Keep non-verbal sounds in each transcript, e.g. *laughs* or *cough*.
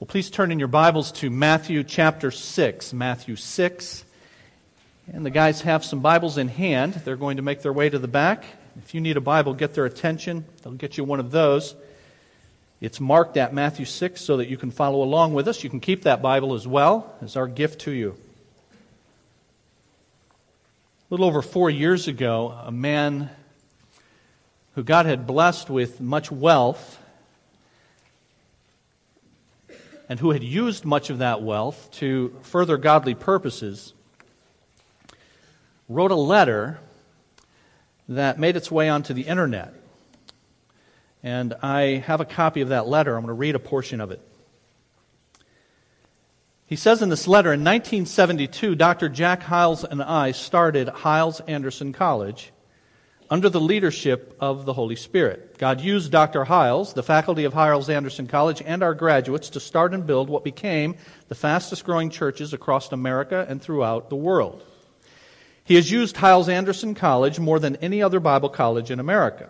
Well, please turn in your Bibles to Matthew chapter 6. Matthew 6. And the guys have some Bibles in hand. They're going to make their way to the back. If you need a Bible, get their attention. They'll get you one of those. It's marked at Matthew 6 so that you can follow along with us. You can keep that Bible as well as our gift to you. A little over four years ago, a man who God had blessed with much wealth and who had used much of that wealth to further godly purposes, wrote a letter that made its way onto the internet. And I have a copy of that letter. I'm going to read a portion of it. He says in this letter, in 1972, Dr. Jack Hyles and I started Hyles Anderson College under the leadership of the Holy Spirit. God used Dr. Hyles, the faculty of Hyles Anderson College, and our graduates to start and build what became the fastest growing churches across America and throughout the world. He has used Hyles Anderson College more than any other Bible college in America.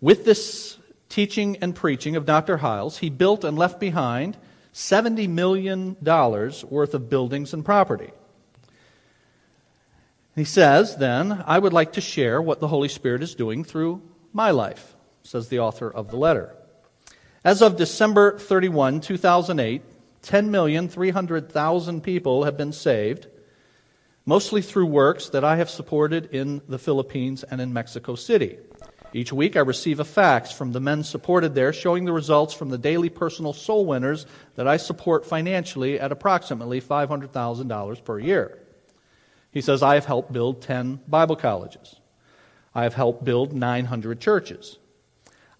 With this teaching and preaching of Dr. Hyles, he built and left behind $70 million worth of buildings and property. He says, then, I would like to share what the Holy Spirit is doing through my life, says the author of the letter. As of December 31, 2008, 10,300,000 people have been saved, mostly through works that I have supported in the Philippines and in Mexico City. Each week I receive a fax from the men supported there showing the results from the daily personal soul winners that I support financially at approximately $500,000 per year. He says, I have helped build 10 Bible colleges. I have helped build 900 churches.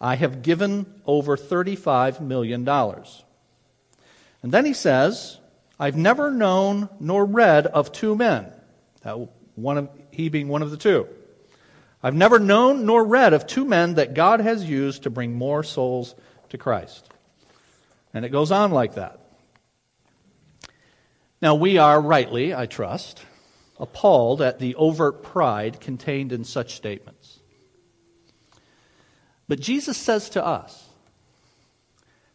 I have given over $35 million. And then he says, I've never known nor read of two men, one of, he being one of the two. I've never known nor read of two men that God has used to bring more souls to Christ. And it goes on like that. Now, we are rightly, I trust, appalled at the overt pride contained in such statements. But Jesus says to us,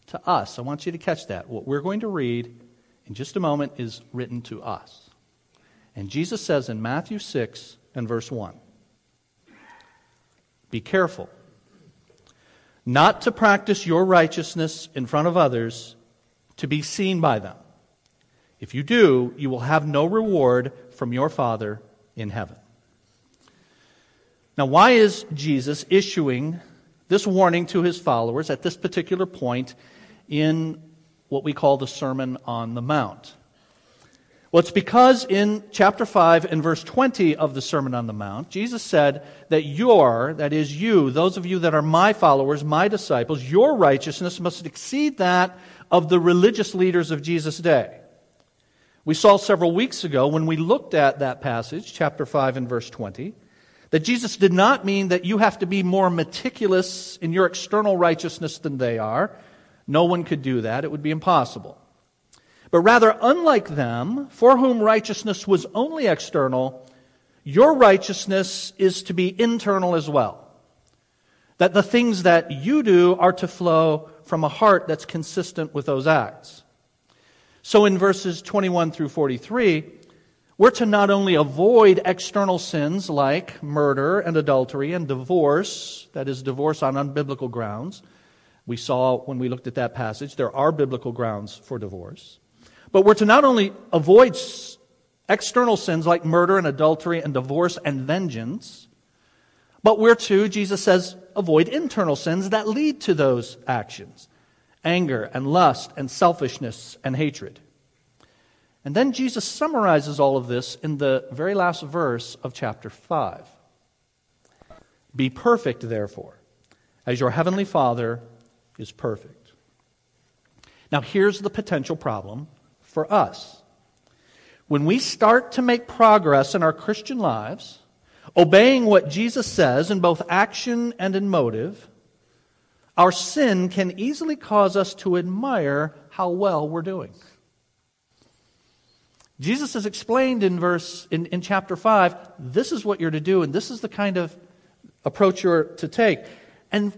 to us, I want you to catch that. What we're going to read in just a moment is written to us. And Jesus says in Matthew 6 and verse 1 Be careful not to practice your righteousness in front of others to be seen by them. If you do, you will have no reward from your Father in heaven. Now, why is Jesus issuing this warning to his followers at this particular point in what we call the Sermon on the Mount? Well, it's because in chapter 5 and verse 20 of the Sermon on the Mount, Jesus said that your, that is you, those of you that are my followers, my disciples, your righteousness must exceed that of the religious leaders of Jesus' day. We saw several weeks ago when we looked at that passage, chapter 5 and verse 20, that Jesus did not mean that you have to be more meticulous in your external righteousness than they are. No one could do that, it would be impossible. But rather, unlike them, for whom righteousness was only external, your righteousness is to be internal as well. That the things that you do are to flow from a heart that's consistent with those acts. So in verses 21 through 43, we're to not only avoid external sins like murder and adultery and divorce, that is, divorce on unbiblical grounds. We saw when we looked at that passage, there are biblical grounds for divorce. But we're to not only avoid external sins like murder and adultery and divorce and vengeance, but we're to, Jesus says, avoid internal sins that lead to those actions anger and lust and selfishness and hatred. And then Jesus summarizes all of this in the very last verse of chapter 5. Be perfect, therefore, as your heavenly Father is perfect. Now, here's the potential problem for us. When we start to make progress in our Christian lives, obeying what Jesus says in both action and in motive, our sin can easily cause us to admire how well we're doing. Jesus has explained in verse in, in chapter 5, this is what you're to do, and this is the kind of approach you're to take. And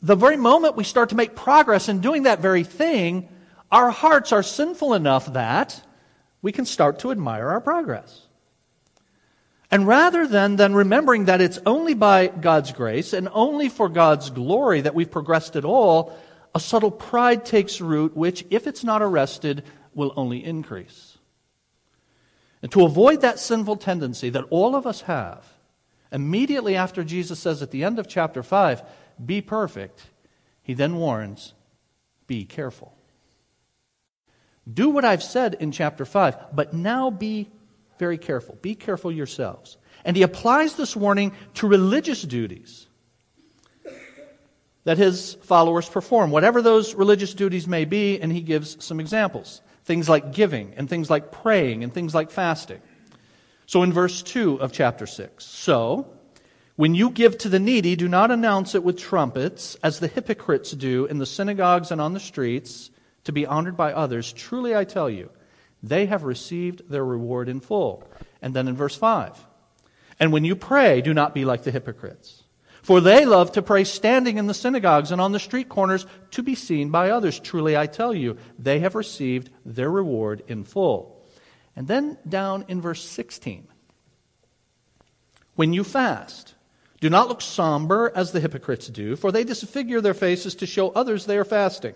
the very moment we start to make progress in doing that very thing, our hearts are sinful enough that we can start to admire our progress. And rather than, than remembering that it's only by God's grace and only for God's glory that we've progressed at all, a subtle pride takes root, which, if it's not arrested, will only increase. And to avoid that sinful tendency that all of us have, immediately after Jesus says at the end of chapter 5, be perfect, he then warns, be careful. Do what I've said in chapter 5, but now be very careful. Be careful yourselves. And he applies this warning to religious duties that his followers perform, whatever those religious duties may be, and he gives some examples. Things like giving, and things like praying, and things like fasting. So in verse 2 of chapter 6, so when you give to the needy, do not announce it with trumpets, as the hypocrites do in the synagogues and on the streets, to be honored by others. Truly I tell you, they have received their reward in full. And then in verse 5, and when you pray, do not be like the hypocrites. For they love to pray standing in the synagogues and on the street corners to be seen by others. Truly I tell you, they have received their reward in full. And then down in verse 16, when you fast, do not look somber as the hypocrites do, for they disfigure their faces to show others they are fasting.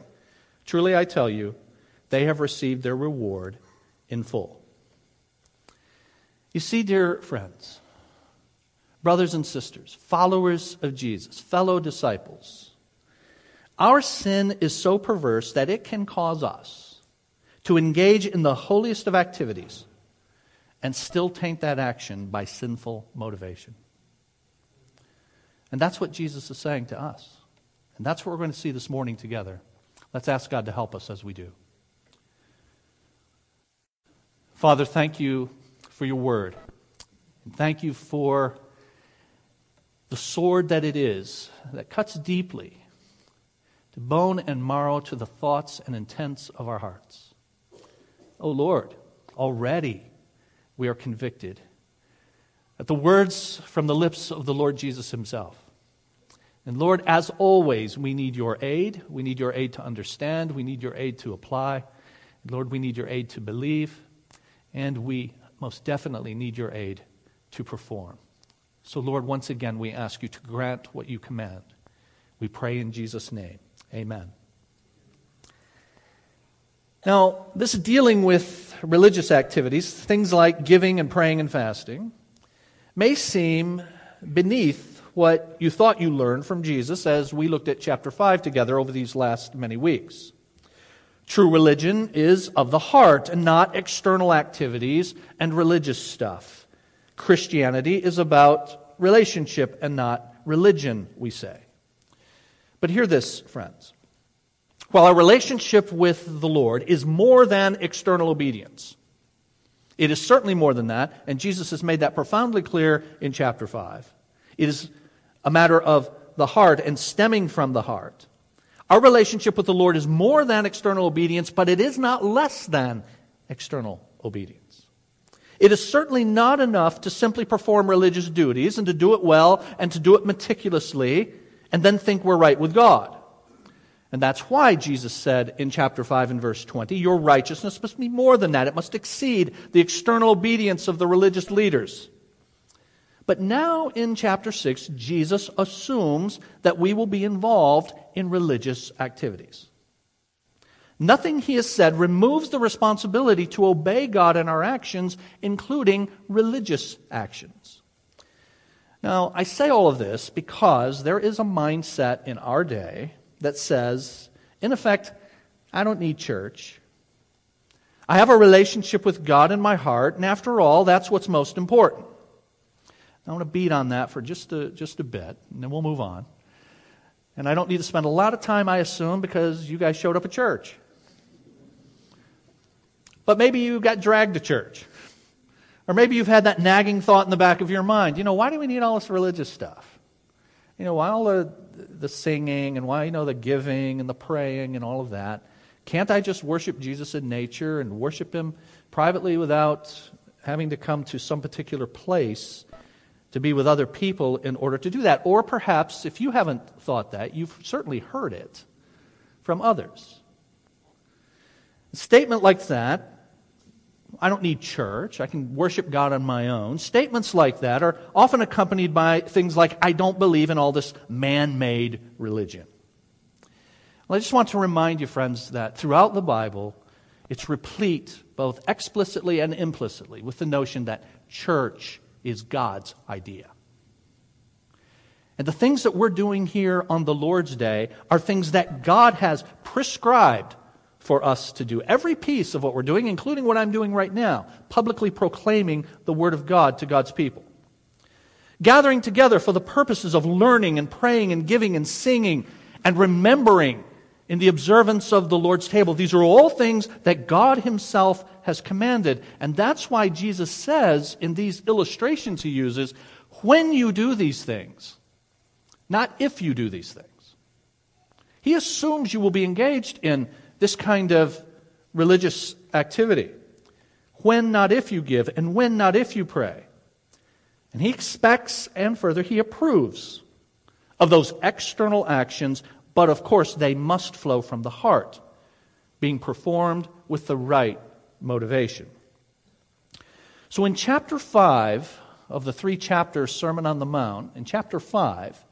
Truly I tell you, they have received their reward in full. You see, dear friends, brothers and sisters, followers of Jesus, fellow disciples, our sin is so perverse that it can cause us to engage in the holiest of activities and still taint that action by sinful motivation. And that's what Jesus is saying to us. And that's what we're going to see this morning together. Let's ask God to help us as we do. Father, thank you for your word. And thank you for the sword that it is that cuts deeply to bone and marrow to the thoughts and intents of our hearts. Oh Lord, already we are convicted at the words from the lips of the Lord Jesus himself. And Lord, as always, we need your aid. We need your aid to understand. We need your aid to apply. Lord, we need your aid to believe. And we most definitely need your aid to perform. So, Lord, once again, we ask you to grant what you command. We pray in Jesus' name. Amen. Now, this dealing with religious activities, things like giving and praying and fasting, may seem beneath what you thought you learned from Jesus as we looked at chapter 5 together over these last many weeks. True religion is of the heart and not external activities and religious stuff. Christianity is about relationship and not religion, we say. But hear this, friends. While our relationship with the Lord is more than external obedience, it is certainly more than that, and Jesus has made that profoundly clear in chapter 5. It is a matter of the heart and stemming from the heart. Our relationship with the Lord is more than external obedience, but it is not less than external obedience. It is certainly not enough to simply perform religious duties and to do it well and to do it meticulously and then think we're right with God. And that's why Jesus said in chapter 5 and verse 20, Your righteousness must be more than that. It must exceed the external obedience of the religious leaders. But now in chapter 6, Jesus assumes that we will be involved in religious activities. Nothing he has said removes the responsibility to obey God in our actions, including religious actions. Now, I say all of this because there is a mindset in our day that says, in effect, I don't need church. I have a relationship with God in my heart, and after all, that's what's most important. I want to beat on that for just a, just a bit, and then we'll move on. And I don't need to spend a lot of time, I assume, because you guys showed up at church. But maybe you got dragged to church. Or maybe you've had that nagging thought in the back of your mind. You know, why do we need all this religious stuff? You know, why all the, the singing and why, you know, the giving and the praying and all of that? Can't I just worship Jesus in nature and worship him privately without having to come to some particular place to be with other people in order to do that. Or perhaps, if you haven't thought that, you've certainly heard it from others. A statement like that, I don't need church, I can worship God on my own. Statements like that are often accompanied by things like, I don't believe in all this man made religion. Well, I just want to remind you, friends, that throughout the Bible, it's replete, both explicitly and implicitly, with the notion that church is God's idea. And the things that we're doing here on the Lord's Day are things that God has prescribed for us to do. Every piece of what we're doing, including what I'm doing right now, publicly proclaiming the Word of God to God's people. Gathering together for the purposes of learning and praying and giving and singing and remembering in the observance of the Lord's table. These are all things that God Himself has commanded. And that's why Jesus says in these illustrations He uses, when you do these things, not if you do these things. He assumes you will be engaged in this kind of religious activity. When, not if you give, and when, not if you pray. And he expects, and further, he approves of those external actions but of course, they must flow from the heart, being performed with the right motivation. So, in chapter 5 of the three chapters Sermon on the Mount, in chapter 5,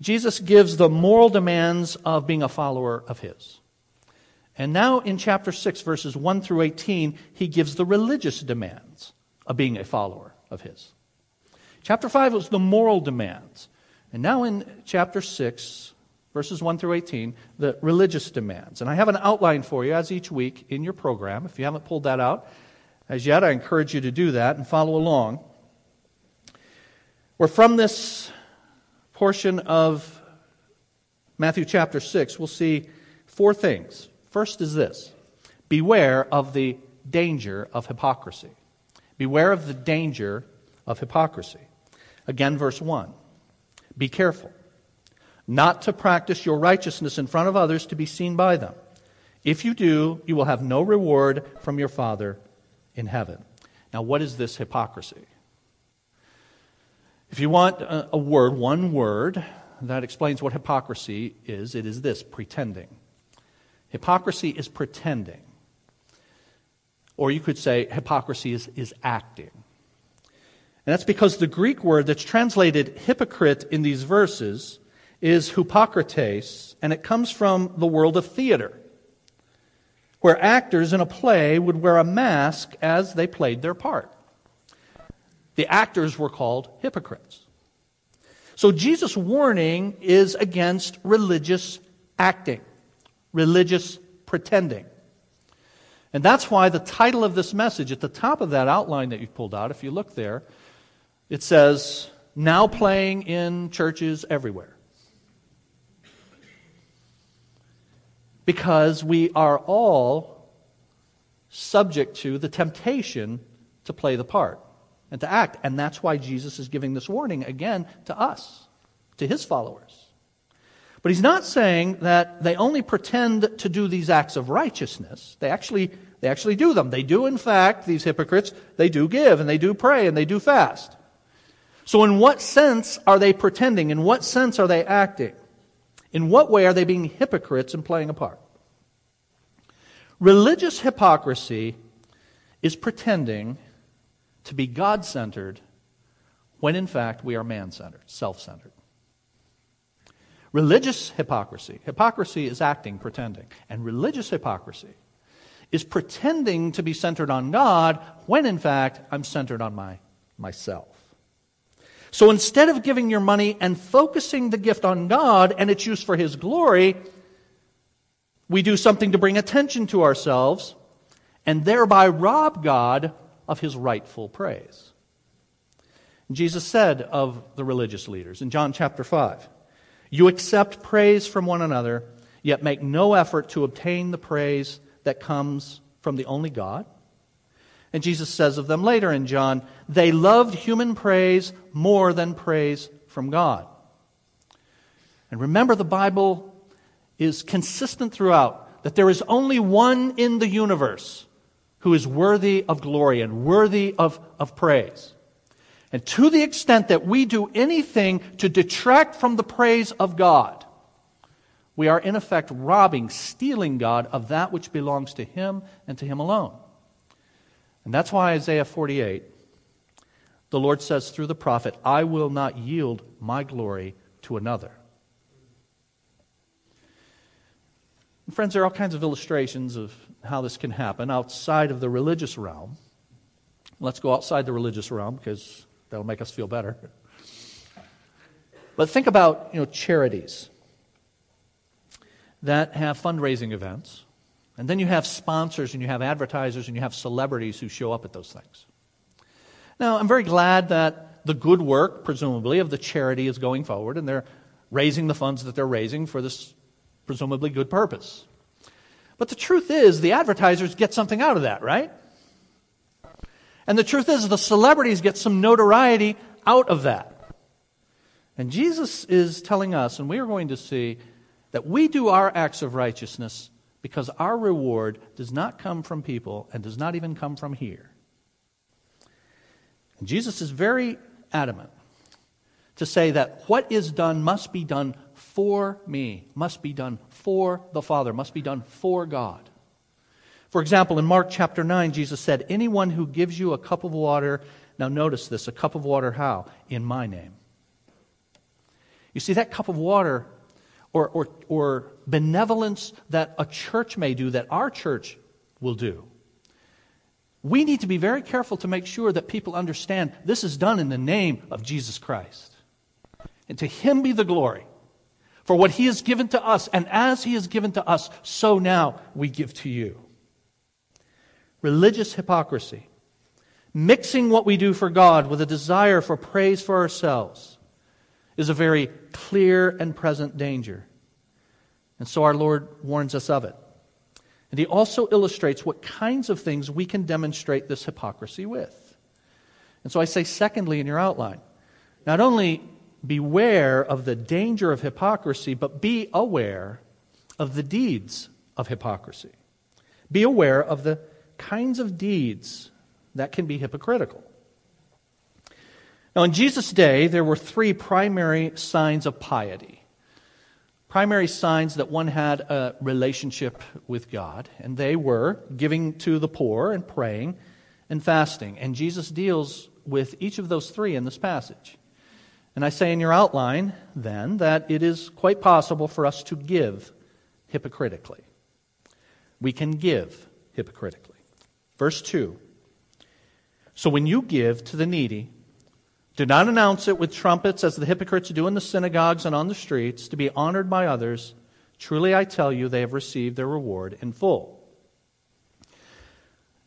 Jesus gives the moral demands of being a follower of His. And now in chapter 6, verses 1 through 18, he gives the religious demands of being a follower of His. Chapter 5 was the moral demands. And now in chapter 6, verses 1 through 18, the religious demands. And I have an outline for you as each week in your program. If you haven't pulled that out as yet, I encourage you to do that and follow along. We're from this portion of Matthew chapter 6, we'll see four things. First is this Beware of the danger of hypocrisy. Beware of the danger of hypocrisy. Again, verse 1. Be careful not to practice your righteousness in front of others to be seen by them. If you do, you will have no reward from your Father in heaven. Now, what is this hypocrisy? If you want a, word, one word, that explains what hypocrisy is, it is this pretending. Hypocrisy is pretending. Or you could say hypocrisy is, is acting. And that's because the Greek word that's translated hypocrite in these verses is hypokrites, and it comes from the world of theater, where actors in a play would wear a mask as they played their part. The actors were called hypocrites. So Jesus' warning is against religious acting, religious pretending. And that's why the title of this message, at the top of that outline that you've pulled out, if you look there, it says, Now playing in churches everywhere. Because we are all subject to the temptation to play the part and to act. And that's why Jesus is giving this warning again to us, to his followers. But he's not saying that they only pretend to do these acts of righteousness. They actually, they actually do them. They do, in fact, these hypocrites, they do give and they do pray and they do fast. So, in what sense are they pretending? In what sense are they acting? In what way are they being hypocrites and playing a part? Religious hypocrisy is pretending to be God centered when in fact we are man centered, self centered. Religious hypocrisy, hypocrisy is acting, pretending. And religious hypocrisy is pretending to be centered on God when in fact I'm centered on my, myself. So instead of giving your money and focusing the gift on God and its use for His glory, we do something to bring attention to ourselves and thereby rob God of His rightful praise. Jesus said of the religious leaders in John chapter 5 You accept praise from one another, yet make no effort to obtain the praise that comes from the only God. And Jesus says of them later in John, they loved human praise more than praise from God. And remember, the Bible is consistent throughout that there is only one in the universe who is worthy of glory and worthy of, of praise. And to the extent that we do anything to detract from the praise of God, we are in effect robbing, stealing God of that which belongs to Him and to Him alone. And that's why Isaiah 48, the Lord says through the prophet, I will not yield my glory to another. And friends, there are all kinds of illustrations of how this can happen outside of the religious realm. Let's go outside the religious realm because that'll make us feel better. But think about you know, charities that have fundraising events. And then you have sponsors and you have advertisers and you have celebrities who show up at those things. Now, I'm very glad that the good work, presumably, of the charity is going forward and they're raising the funds that they're raising for this presumably good purpose. But the truth is, the advertisers get something out of that, right? And the truth is, the celebrities get some notoriety out of that. And Jesus is telling us, and we are going to see, that we do our acts of righteousness because our reward does not come from people and does not even come from here. And Jesus is very adamant to say that what is done must be done for me, must be done for the Father, must be done for God. For example, in Mark chapter 9, Jesus said, Anyone who gives you a cup of water, now notice this, a cup of water how? In my name. You see, that cup of water or, or, or benevolence that a church may do, that our church will do. We need to be very careful to make sure that people understand this is done in the name of Jesus Christ. And to Him be the glory for what He has given to us. And as He has given to us, so now we give to you. Religious hypocrisy, mixing what we do for God with a desire for praise for ourselves is a very clear and present danger. And so our Lord warns us of it. And he also illustrates what kinds of things we can demonstrate this hypocrisy with. And so I say, secondly, in your outline, not only beware of the danger of hypocrisy, but be aware of the deeds of hypocrisy. Be aware of the kinds of deeds that can be hypocritical. Now, in Jesus' day, there were three primary signs of piety. Primary signs that one had a relationship with God, and they were giving to the poor and praying and fasting. And Jesus deals with each of those three in this passage. And I say in your outline, then, that it is quite possible for us to give hypocritically. We can give hypocritically. Verse 2 So when you give to the needy, do not announce it with trumpets as the hypocrites do in the synagogues and on the streets to be honored by others. Truly I tell you, they have received their reward in full.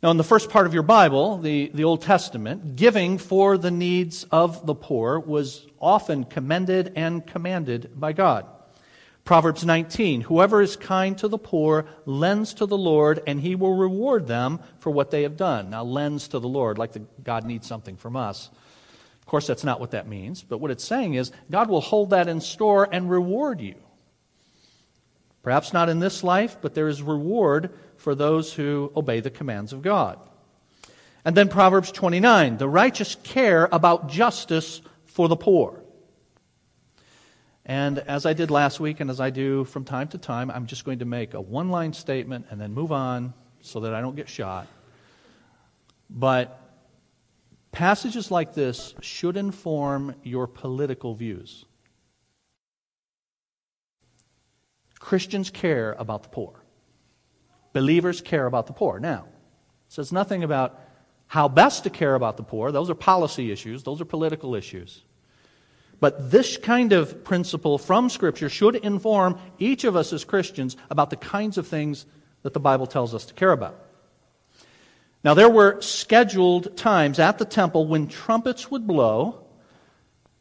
Now, in the first part of your Bible, the, the Old Testament, giving for the needs of the poor was often commended and commanded by God. Proverbs 19 Whoever is kind to the poor lends to the Lord, and he will reward them for what they have done. Now, lends to the Lord, like the, God needs something from us. Of course, that's not what that means, but what it's saying is God will hold that in store and reward you. Perhaps not in this life, but there is reward for those who obey the commands of God. And then Proverbs 29 the righteous care about justice for the poor. And as I did last week, and as I do from time to time, I'm just going to make a one line statement and then move on so that I don't get shot. But Passages like this should inform your political views. Christians care about the poor. Believers care about the poor. Now, it says nothing about how best to care about the poor. Those are policy issues, those are political issues. But this kind of principle from Scripture should inform each of us as Christians about the kinds of things that the Bible tells us to care about. Now, there were scheduled times at the temple when trumpets would blow,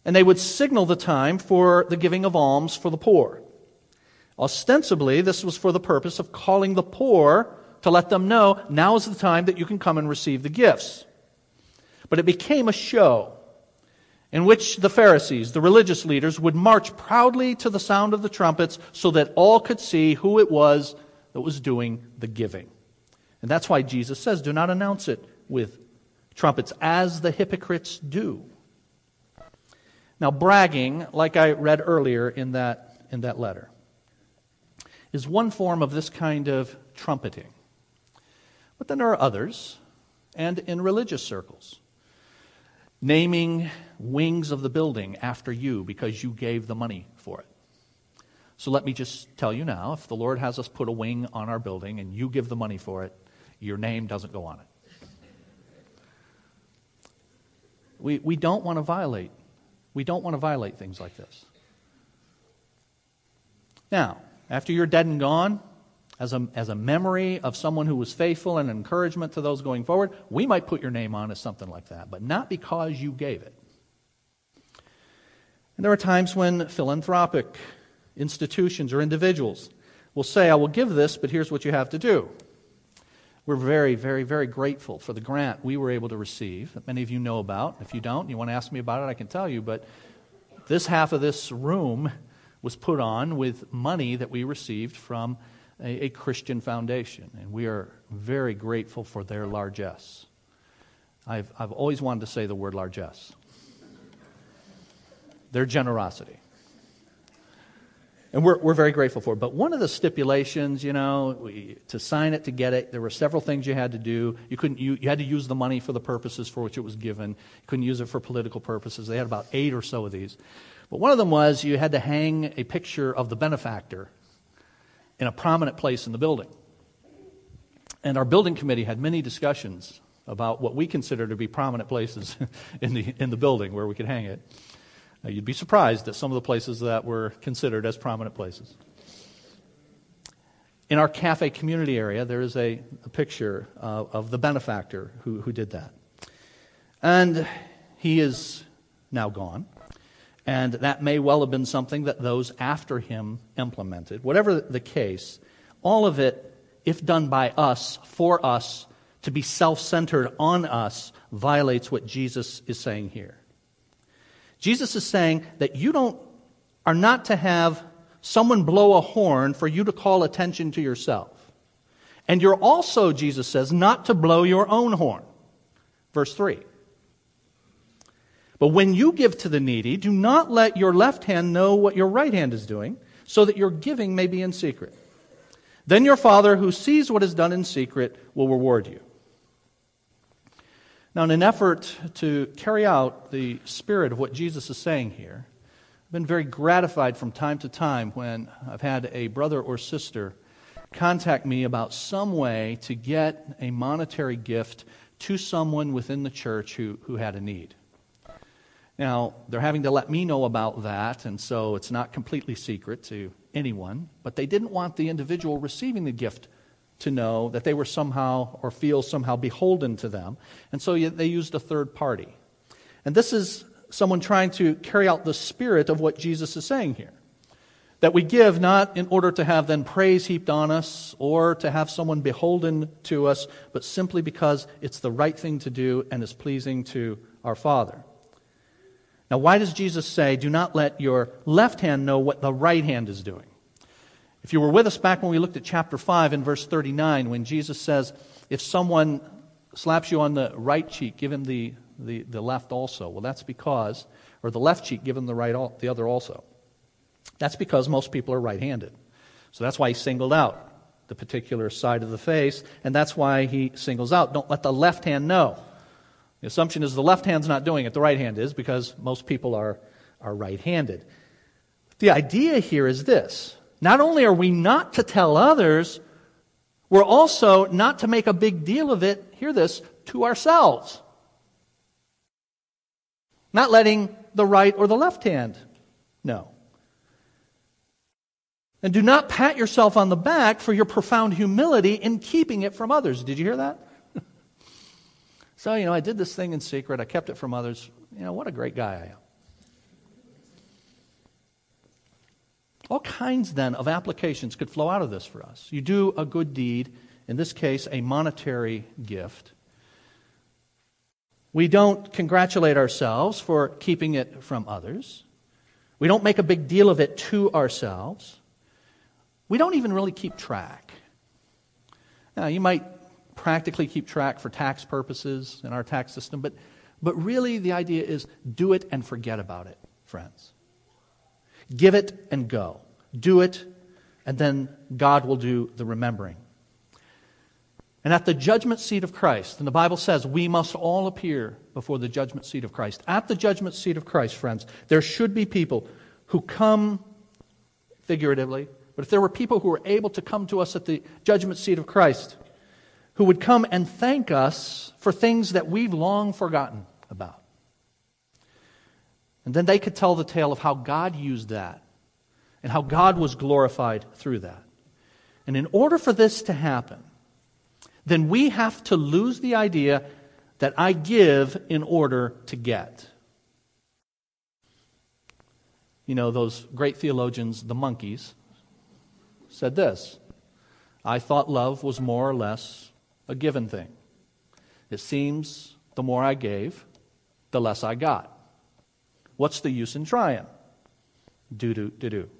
and they would signal the time for the giving of alms for the poor. Ostensibly, this was for the purpose of calling the poor to let them know now is the time that you can come and receive the gifts. But it became a show in which the Pharisees, the religious leaders, would march proudly to the sound of the trumpets so that all could see who it was that was doing the giving. And that's why Jesus says, do not announce it with trumpets as the hypocrites do. Now, bragging, like I read earlier in that, in that letter, is one form of this kind of trumpeting. But then there are others, and in religious circles, naming wings of the building after you because you gave the money for it. So let me just tell you now if the Lord has us put a wing on our building and you give the money for it, your name doesn't go on it. We, we don't want to violate. We don't want to violate things like this. Now, after you're dead and gone, as a, as a memory of someone who was faithful and encouragement to those going forward, we might put your name on as something like that, but not because you gave it. And there are times when philanthropic institutions or individuals will say, I will give this, but here's what you have to do. We're very, very, very grateful for the grant we were able to receive that many of you know about. If you don't, you want to ask me about it, I can tell you. But this half of this room was put on with money that we received from a, a Christian foundation, and we are very grateful for their largesse. I've, I've always wanted to say the word largesse. Their generosity. And we're, we're very grateful for it. But one of the stipulations, you know, we, to sign it, to get it, there were several things you had to do. You, couldn't, you, you had to use the money for the purposes for which it was given. You couldn't use it for political purposes. They had about eight or so of these. But one of them was you had to hang a picture of the benefactor in a prominent place in the building. And our building committee had many discussions about what we consider to be prominent places *laughs* in the, in the building where we could hang it. Now, you'd be surprised at some of the places that were considered as prominent places. In our cafe community area, there is a, a picture uh, of the benefactor who, who did that. And he is now gone. And that may well have been something that those after him implemented. Whatever the case, all of it, if done by us, for us, to be self centered on us, violates what Jesus is saying here. Jesus is saying that you don't, are not to have someone blow a horn for you to call attention to yourself. And you're also, Jesus says, not to blow your own horn. Verse 3. But when you give to the needy, do not let your left hand know what your right hand is doing, so that your giving may be in secret. Then your Father, who sees what is done in secret, will reward you. Now, in an effort to carry out the spirit of what Jesus is saying here, I've been very gratified from time to time when I've had a brother or sister contact me about some way to get a monetary gift to someone within the church who, who had a need. Now, they're having to let me know about that, and so it's not completely secret to anyone, but they didn't want the individual receiving the gift to know that they were somehow or feel somehow beholden to them. And so they used a third party. And this is someone trying to carry out the spirit of what Jesus is saying here. That we give not in order to have then praise heaped on us or to have someone beholden to us, but simply because it's the right thing to do and is pleasing to our Father. Now, why does Jesus say, do not let your left hand know what the right hand is doing? If you were with us back when we looked at chapter 5 in verse 39, when Jesus says, If someone slaps you on the right cheek, give him the, the, the left also. Well, that's because, or the left cheek, give him the, right, the other also. That's because most people are right handed. So that's why he singled out the particular side of the face, and that's why he singles out, don't let the left hand know. The assumption is the left hand's not doing it, the right hand is, because most people are, are right handed. The idea here is this not only are we not to tell others, we're also not to make a big deal of it, hear this, to ourselves. Not letting the right or the left hand know. And do not pat yourself on the back for your profound humility in keeping it from others. Did you hear that? *laughs* so, you know, I did this thing in secret. I kept it from others. You know, what a great guy I am. All kinds then of applications could flow out of this for us. You do a good deed, in this case, a monetary gift. We don't congratulate ourselves for keeping it from others. We don't make a big deal of it to ourselves. We don't even really keep track. Now, you might practically keep track for tax purposes in our tax system, but, but really the idea is do it and forget about it. friends. Give it and go. Do it, and then God will do the remembering. And at the judgment seat of Christ, and the Bible says we must all appear before the judgment seat of Christ. At the judgment seat of Christ, friends, there should be people who come figuratively, but if there were people who were able to come to us at the judgment seat of Christ, who would come and thank us for things that we've long forgotten about. And then they could tell the tale of how God used that and how God was glorified through that. And in order for this to happen, then we have to lose the idea that I give in order to get. You know, those great theologians, the Monkees, said this I thought love was more or less a given thing. It seems the more I gave, the less I got. What's the use in trying? Do, do, do, do.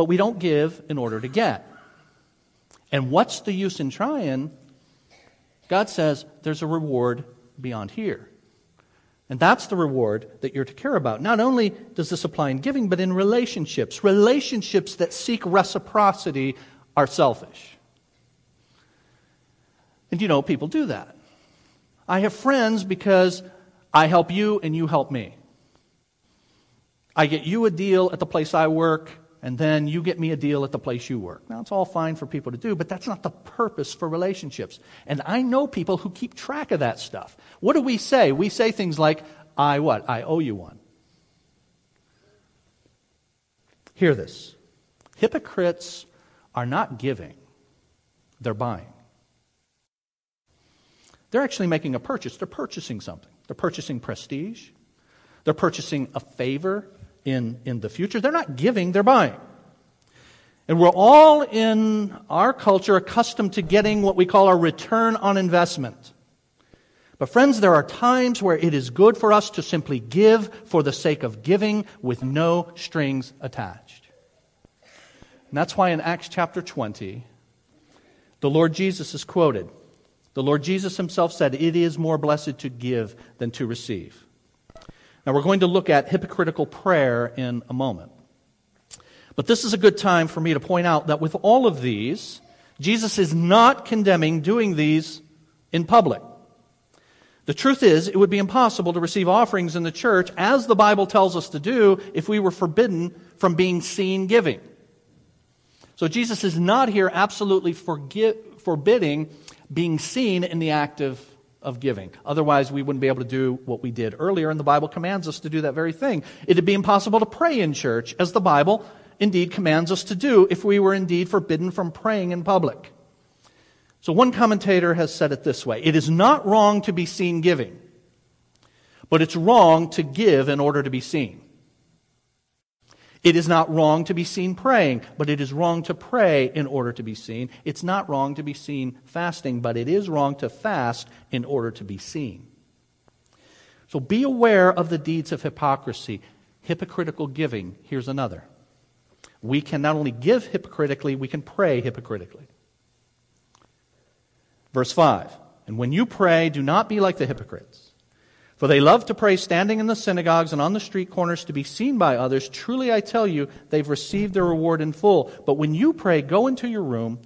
but we don't give in order to get. And what's the use in trying? God says there's a reward beyond here. And that's the reward that you're to care about. Not only does this apply in giving, but in relationships. Relationships that seek reciprocity are selfish. And you know, people do that. I have friends because I help you and you help me. I get you a deal at the place I work, and then you get me a deal at the place you work. Now, it's all fine for people to do, but that's not the purpose for relationships. And I know people who keep track of that stuff. What do we say? We say things like, I what? I owe you one. Hear this. Hypocrites are not giving, they're buying. They're actually making a purchase. They're purchasing something. They're purchasing prestige. They're purchasing a favor in, in the future. They're not giving, they're buying. And we're all in our culture accustomed to getting what we call a return on investment. But, friends, there are times where it is good for us to simply give for the sake of giving with no strings attached. And that's why in Acts chapter 20, the Lord Jesus is quoted. The Lord Jesus himself said, It is more blessed to give than to receive. Now, we're going to look at hypocritical prayer in a moment. But this is a good time for me to point out that with all of these, Jesus is not condemning doing these in public. The truth is, it would be impossible to receive offerings in the church, as the Bible tells us to do, if we were forbidden from being seen giving. So Jesus is not here absolutely forbidding being seen in the act of of giving. Otherwise, we wouldn't be able to do what we did earlier, and the Bible commands us to do that very thing. It'd be impossible to pray in church, as the Bible indeed commands us to do if we were indeed forbidden from praying in public. So, one commentator has said it this way It is not wrong to be seen giving, but it's wrong to give in order to be seen. It is not wrong to be seen praying, but it is wrong to pray in order to be seen. It's not wrong to be seen fasting, but it is wrong to fast in order to be seen. So be aware of the deeds of hypocrisy. Hypocritical giving. Here's another. We can not only give hypocritically, we can pray hypocritically. Verse 5 And when you pray, do not be like the hypocrites for they love to pray standing in the synagogues and on the street corners to be seen by others. Truly, I tell you, they've received their reward in full. But when you pray, go into your room,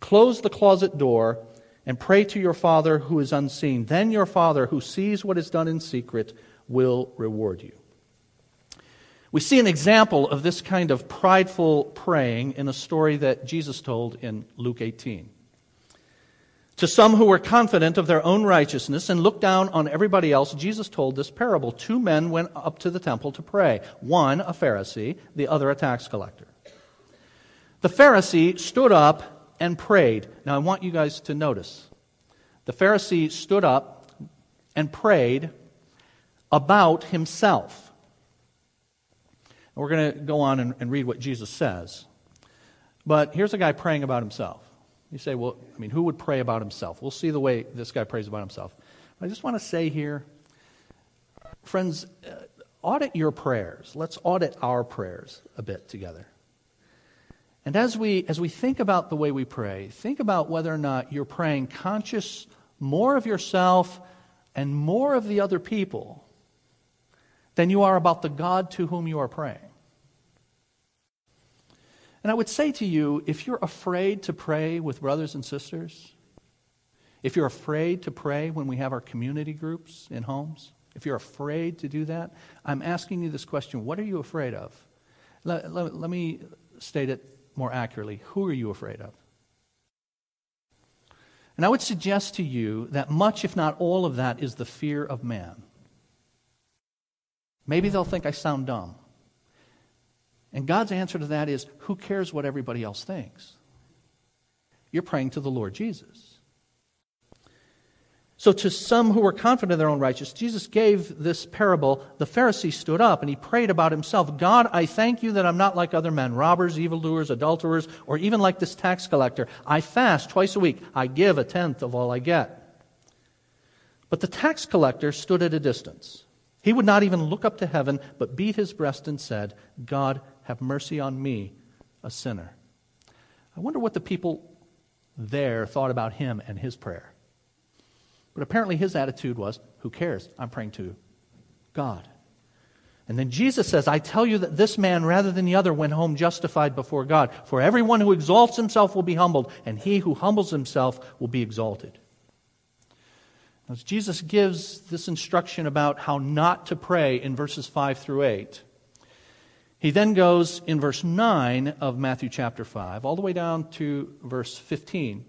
close the closet door, and pray to your Father who is unseen. Then your Father, who sees what is done in secret, will reward you. We see an example of this kind of prideful praying in a story that Jesus told in Luke 18. To some who were confident of their own righteousness and looked down on everybody else, Jesus told this parable. Two men went up to the temple to pray one a Pharisee, the other a tax collector. The Pharisee stood up and prayed. Now, I want you guys to notice. The Pharisee stood up and prayed about himself. we're going to go on and, and read what Jesus says. But here's a guy praying about himself. You say, well, I mean, who would pray about himself? We'll see the way this guy prays about himself. I just want to say here, friends, uh, audit your prayers. Let's audit our prayers a bit together. And as we, as we think about the way we pray, think about whether or not you're praying conscious more of yourself and more of the other people than you are about the God to whom you are praying. And I would say to you if you're afraid to pray with brothers and sisters, if you're afraid to pray when we have our community groups in homes, if you're afraid to do that, I'm asking you this question what are you afraid of? Let, let, let me state it more accurately. Who are you afraid of? And I would suggest to you that much, if not all of that, is the fear of man. Maybe they'll think I sound dumb. And God's answer to that is who cares what everybody else thinks? You're praying to the Lord Jesus. So, to some who were confident in their own righteousness, Jesus gave this parable. The Pharisee stood up and he prayed about himself God, I thank you that I'm not like other men, robbers, evildoers, adulterers, or even like this tax collector. I fast twice a week, I give a tenth of all I get. But the tax collector stood at a distance. He would not even look up to heaven, but beat his breast and said, God, have mercy on me, a sinner. I wonder what the people there thought about him and his prayer. But apparently his attitude was, Who cares? I'm praying to God. And then Jesus says, I tell you that this man, rather than the other, went home justified before God. For everyone who exalts himself will be humbled, and he who humbles himself will be exalted. As Jesus gives this instruction about how not to pray in verses 5 through 8, he then goes in verse 9 of Matthew chapter 5, all the way down to verse 15.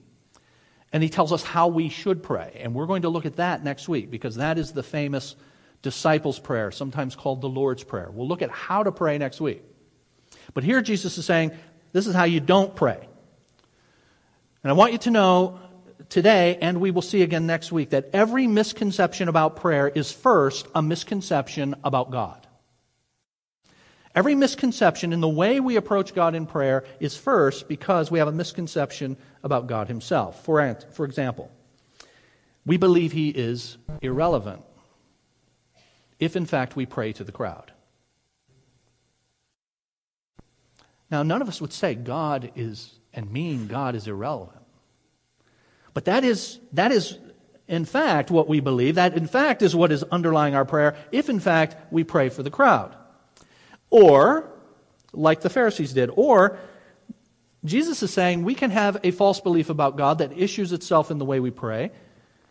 And he tells us how we should pray. And we're going to look at that next week because that is the famous disciples' prayer, sometimes called the Lord's Prayer. We'll look at how to pray next week. But here Jesus is saying, this is how you don't pray. And I want you to know today, and we will see again next week, that every misconception about prayer is first a misconception about God. Every misconception in the way we approach God in prayer is first because we have a misconception about God Himself. For, for example, we believe He is irrelevant if, in fact, we pray to the crowd. Now, none of us would say God is, and mean God is irrelevant. But that is, that is, in fact, what we believe. That, in fact, is what is underlying our prayer if, in fact, we pray for the crowd. Or, like the Pharisees did, or Jesus is saying we can have a false belief about God that issues itself in the way we pray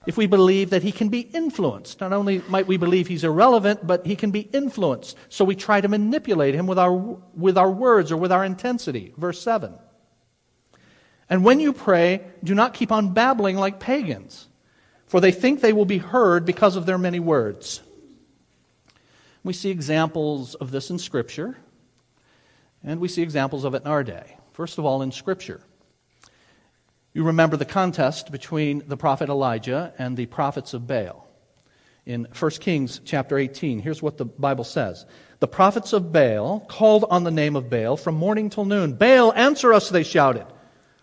if we believe that he can be influenced. Not only might we believe he's irrelevant, but he can be influenced. So we try to manipulate him with our, with our words or with our intensity. Verse 7. And when you pray, do not keep on babbling like pagans, for they think they will be heard because of their many words. We see examples of this in Scripture, and we see examples of it in our day. First of all, in Scripture. You remember the contest between the prophet Elijah and the prophets of Baal. In 1 Kings chapter 18, here's what the Bible says. The prophets of Baal called on the name of Baal from morning till noon. Baal, answer us, they shouted.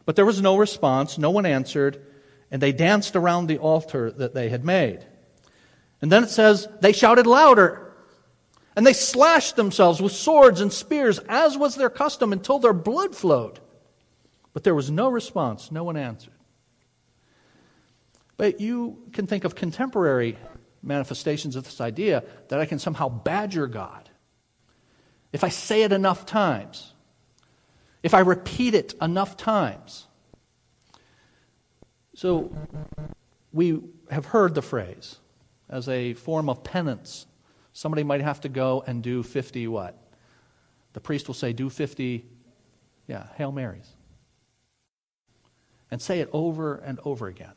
But there was no response, no one answered, and they danced around the altar that they had made. And then it says, they shouted louder. And they slashed themselves with swords and spears, as was their custom, until their blood flowed. But there was no response, no one answered. But you can think of contemporary manifestations of this idea that I can somehow badger God. If I say it enough times, if I repeat it enough times. So we have heard the phrase as a form of penance Somebody might have to go and do 50 what? The priest will say, do 50, yeah, Hail Marys. And say it over and over again.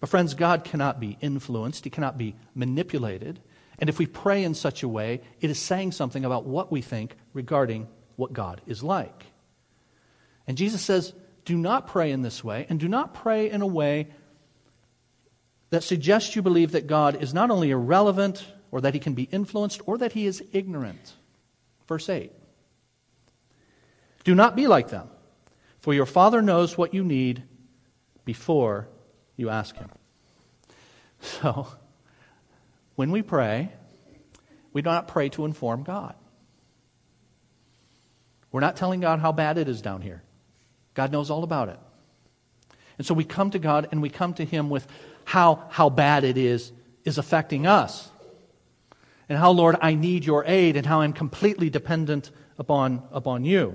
But, friends, God cannot be influenced, He cannot be manipulated. And if we pray in such a way, it is saying something about what we think regarding what God is like. And Jesus says, do not pray in this way, and do not pray in a way that suggests you believe that God is not only irrelevant or that he can be influenced, or that he is ignorant. Verse 8 Do not be like them, for your Father knows what you need before you ask him. *laughs* So, when we pray, we do not pray to inform God. We're not telling God how bad it is down here. God knows all about it. And so we come to God and we come to Him with how, how bad it is is affecting us. And how, Lord, I need your aid and how I'm completely dependent upon, upon you.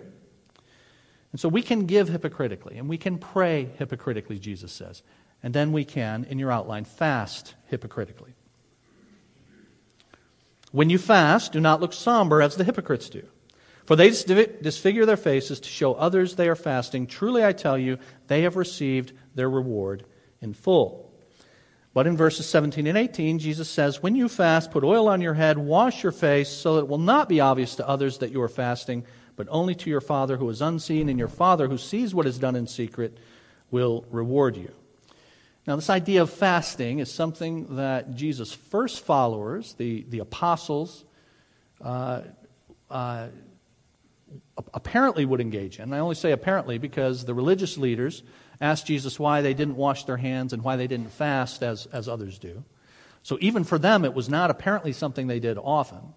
And so we can give hypocritically and we can pray hypocritically, Jesus says. And then we can, in your outline, fast hypocritically. When you fast, do not look somber as the hypocrites do. For they disfigure their faces to show others they are fasting. Truly, I tell you, they have received their reward in full. But in verses 17 and 18, Jesus says, When you fast, put oil on your head, wash your face, so that it will not be obvious to others that you are fasting, but only to your Father who is unseen, and your Father who sees what is done in secret will reward you. Now, this idea of fasting is something that Jesus' first followers, the, the apostles, uh, uh, apparently would engage in. I only say apparently because the religious leaders asked Jesus why they didn't wash their hands and why they didn't fast as, as others do. So, even for them, it was not apparently something they did often.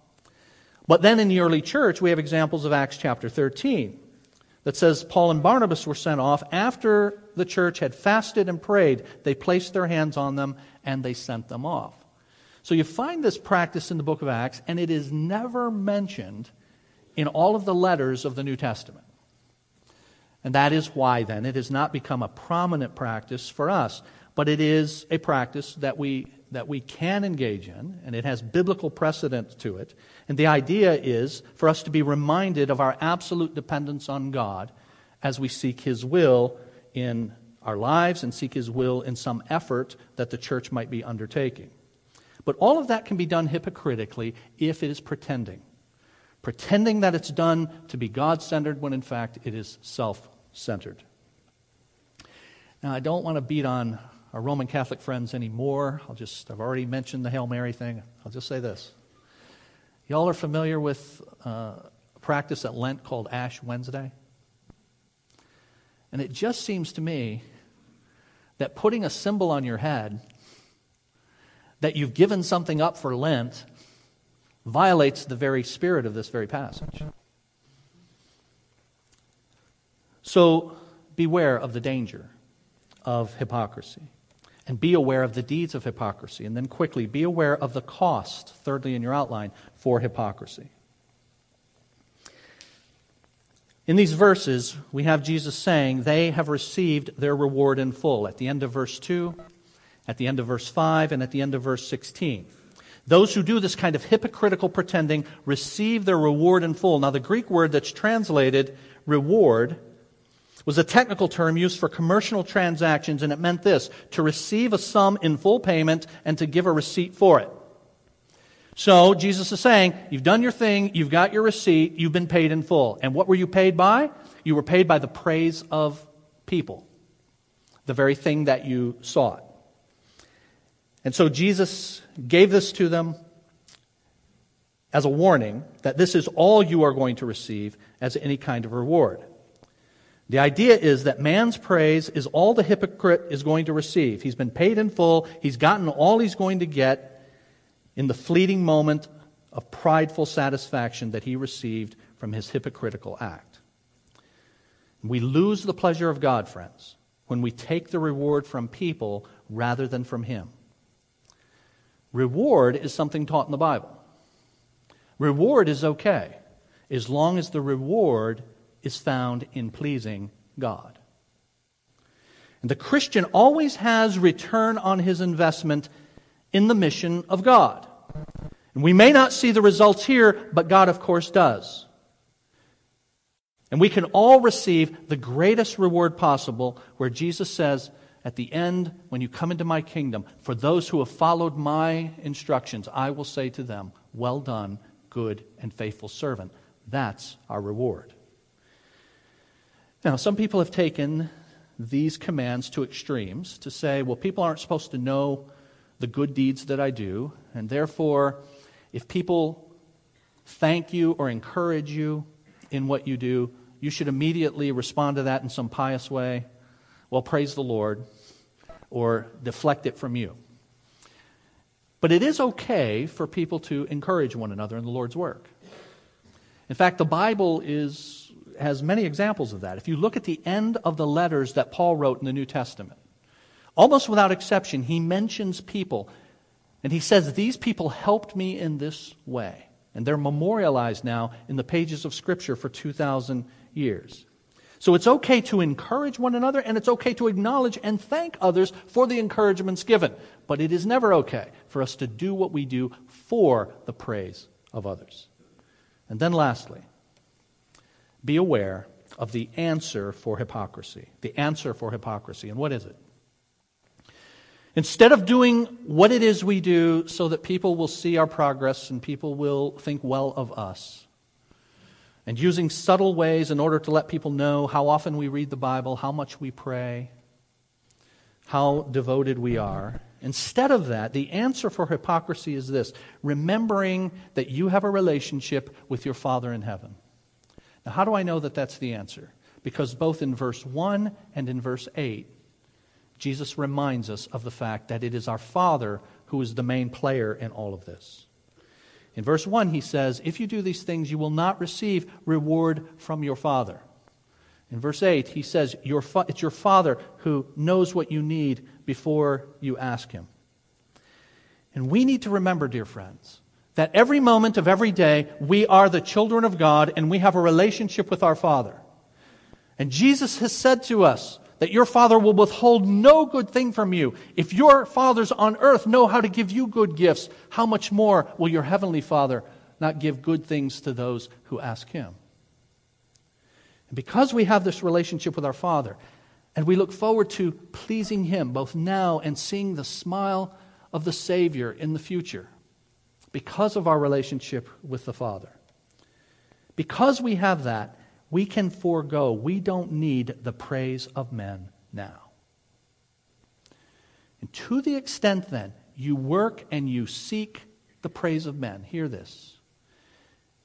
But then in the early church, we have examples of Acts chapter 13 that says Paul and Barnabas were sent off after the church had fasted and prayed. They placed their hands on them and they sent them off. So you find this practice in the book of Acts, and it is never mentioned in all of the letters of the New Testament. And that is why, then, it has not become a prominent practice for us, but it is a practice that we, that we can engage in, and it has biblical precedent to it. And the idea is for us to be reminded of our absolute dependence on God as we seek His will in our lives and seek His will in some effort that the church might be undertaking. But all of that can be done hypocritically if it is pretending. Pretending that it's done to be God centered when in fact it is self centered. Now, I don't want to beat on our Roman Catholic friends anymore. I'll just, I've already mentioned the Hail Mary thing. I'll just say this Y'all are familiar with uh, a practice at Lent called Ash Wednesday? And it just seems to me that putting a symbol on your head that you've given something up for Lent violates the very spirit of this very passage. So beware of the danger of hypocrisy. And be aware of the deeds of hypocrisy. And then quickly, be aware of the cost, thirdly in your outline, for hypocrisy. In these verses, we have Jesus saying they have received their reward in full. At the end of verse 2, at the end of verse 5, and at the end of verse 16. Those who do this kind of hypocritical pretending receive their reward in full. Now, the Greek word that's translated reward was a technical term used for commercial transactions, and it meant this to receive a sum in full payment and to give a receipt for it. So, Jesus is saying, You've done your thing, you've got your receipt, you've been paid in full. And what were you paid by? You were paid by the praise of people, the very thing that you sought. And so, Jesus gave this to them as a warning that this is all you are going to receive as any kind of reward. The idea is that man's praise is all the hypocrite is going to receive. He's been paid in full, he's gotten all he's going to get in the fleeting moment of prideful satisfaction that he received from his hypocritical act. We lose the pleasure of God, friends, when we take the reward from people rather than from him. Reward is something taught in the Bible. Reward is okay as long as the reward is found in pleasing God. And the Christian always has return on his investment in the mission of God. And we may not see the results here, but God, of course, does. And we can all receive the greatest reward possible, where Jesus says, at the end, when you come into my kingdom, for those who have followed my instructions, I will say to them, Well done, good and faithful servant. That's our reward. Now, some people have taken these commands to extremes to say, well, people aren't supposed to know the good deeds that I do, and therefore, if people thank you or encourage you in what you do, you should immediately respond to that in some pious way. Well, praise the Lord, or deflect it from you. But it is okay for people to encourage one another in the Lord's work. In fact, the Bible is has many examples of that. If you look at the end of the letters that Paul wrote in the New Testament, almost without exception, he mentions people. And he says, These people helped me in this way. And they're memorialized now in the pages of Scripture for 2,000 years. So it's okay to encourage one another, and it's okay to acknowledge and thank others for the encouragements given. But it is never okay for us to do what we do for the praise of others. And then lastly, be aware of the answer for hypocrisy. The answer for hypocrisy. And what is it? Instead of doing what it is we do so that people will see our progress and people will think well of us, and using subtle ways in order to let people know how often we read the Bible, how much we pray, how devoted we are, instead of that, the answer for hypocrisy is this remembering that you have a relationship with your Father in heaven. Now, how do I know that that's the answer? Because both in verse 1 and in verse 8, Jesus reminds us of the fact that it is our Father who is the main player in all of this. In verse 1, he says, If you do these things, you will not receive reward from your Father. In verse 8, he says, your fa- It's your Father who knows what you need before you ask him. And we need to remember, dear friends, that every moment of every day, we are the children of God and we have a relationship with our Father. And Jesus has said to us, that your Father will withhold no good thing from you. If your fathers on earth know how to give you good gifts, how much more will your heavenly Father not give good things to those who ask him? And because we have this relationship with our Father, and we look forward to pleasing him both now and seeing the smile of the Savior in the future, because of our relationship with the Father. Because we have that, we can forego. We don't need the praise of men now. And to the extent then you work and you seek the praise of men, hear this.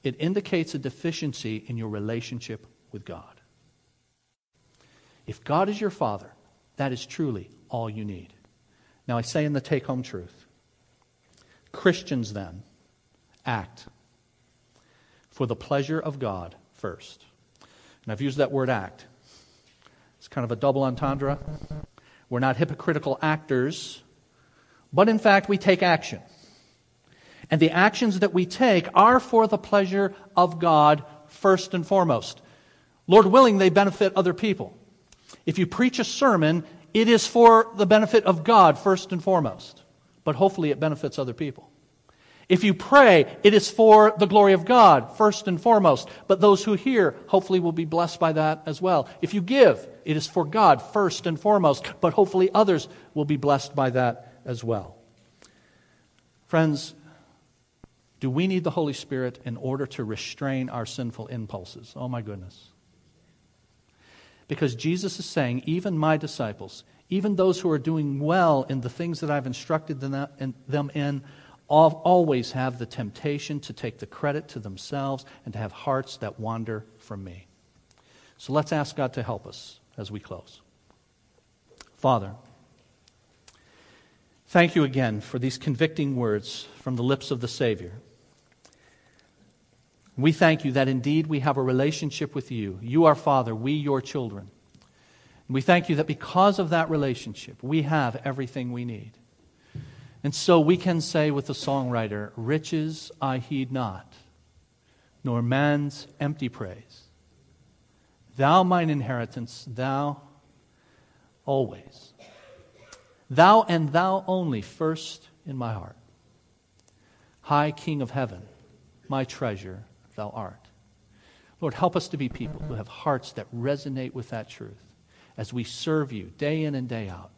It indicates a deficiency in your relationship with God. If God is your Father, that is truly all you need. Now, I say in the take home truth Christians then act for the pleasure of God first. And I've used that word act. It's kind of a double entendre. We're not hypocritical actors, but in fact, we take action. And the actions that we take are for the pleasure of God first and foremost. Lord willing, they benefit other people. If you preach a sermon, it is for the benefit of God first and foremost, but hopefully it benefits other people. If you pray, it is for the glory of God, first and foremost. But those who hear, hopefully, will be blessed by that as well. If you give, it is for God, first and foremost. But hopefully, others will be blessed by that as well. Friends, do we need the Holy Spirit in order to restrain our sinful impulses? Oh, my goodness. Because Jesus is saying, even my disciples, even those who are doing well in the things that I've instructed them in, always have the temptation to take the credit to themselves and to have hearts that wander from me. So let's ask God to help us as we close. Father, thank you again for these convicting words from the lips of the Savior. We thank you that indeed we have a relationship with you. You, our Father, we, your children. We thank you that because of that relationship, we have everything we need. And so we can say with the songwriter, Riches I heed not, nor man's empty praise. Thou mine inheritance, thou always. Thou and thou only first in my heart. High King of heaven, my treasure thou art. Lord, help us to be people who have hearts that resonate with that truth as we serve you day in and day out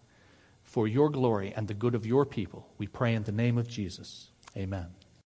for your glory and the good of your people. We pray in the name of Jesus. Amen.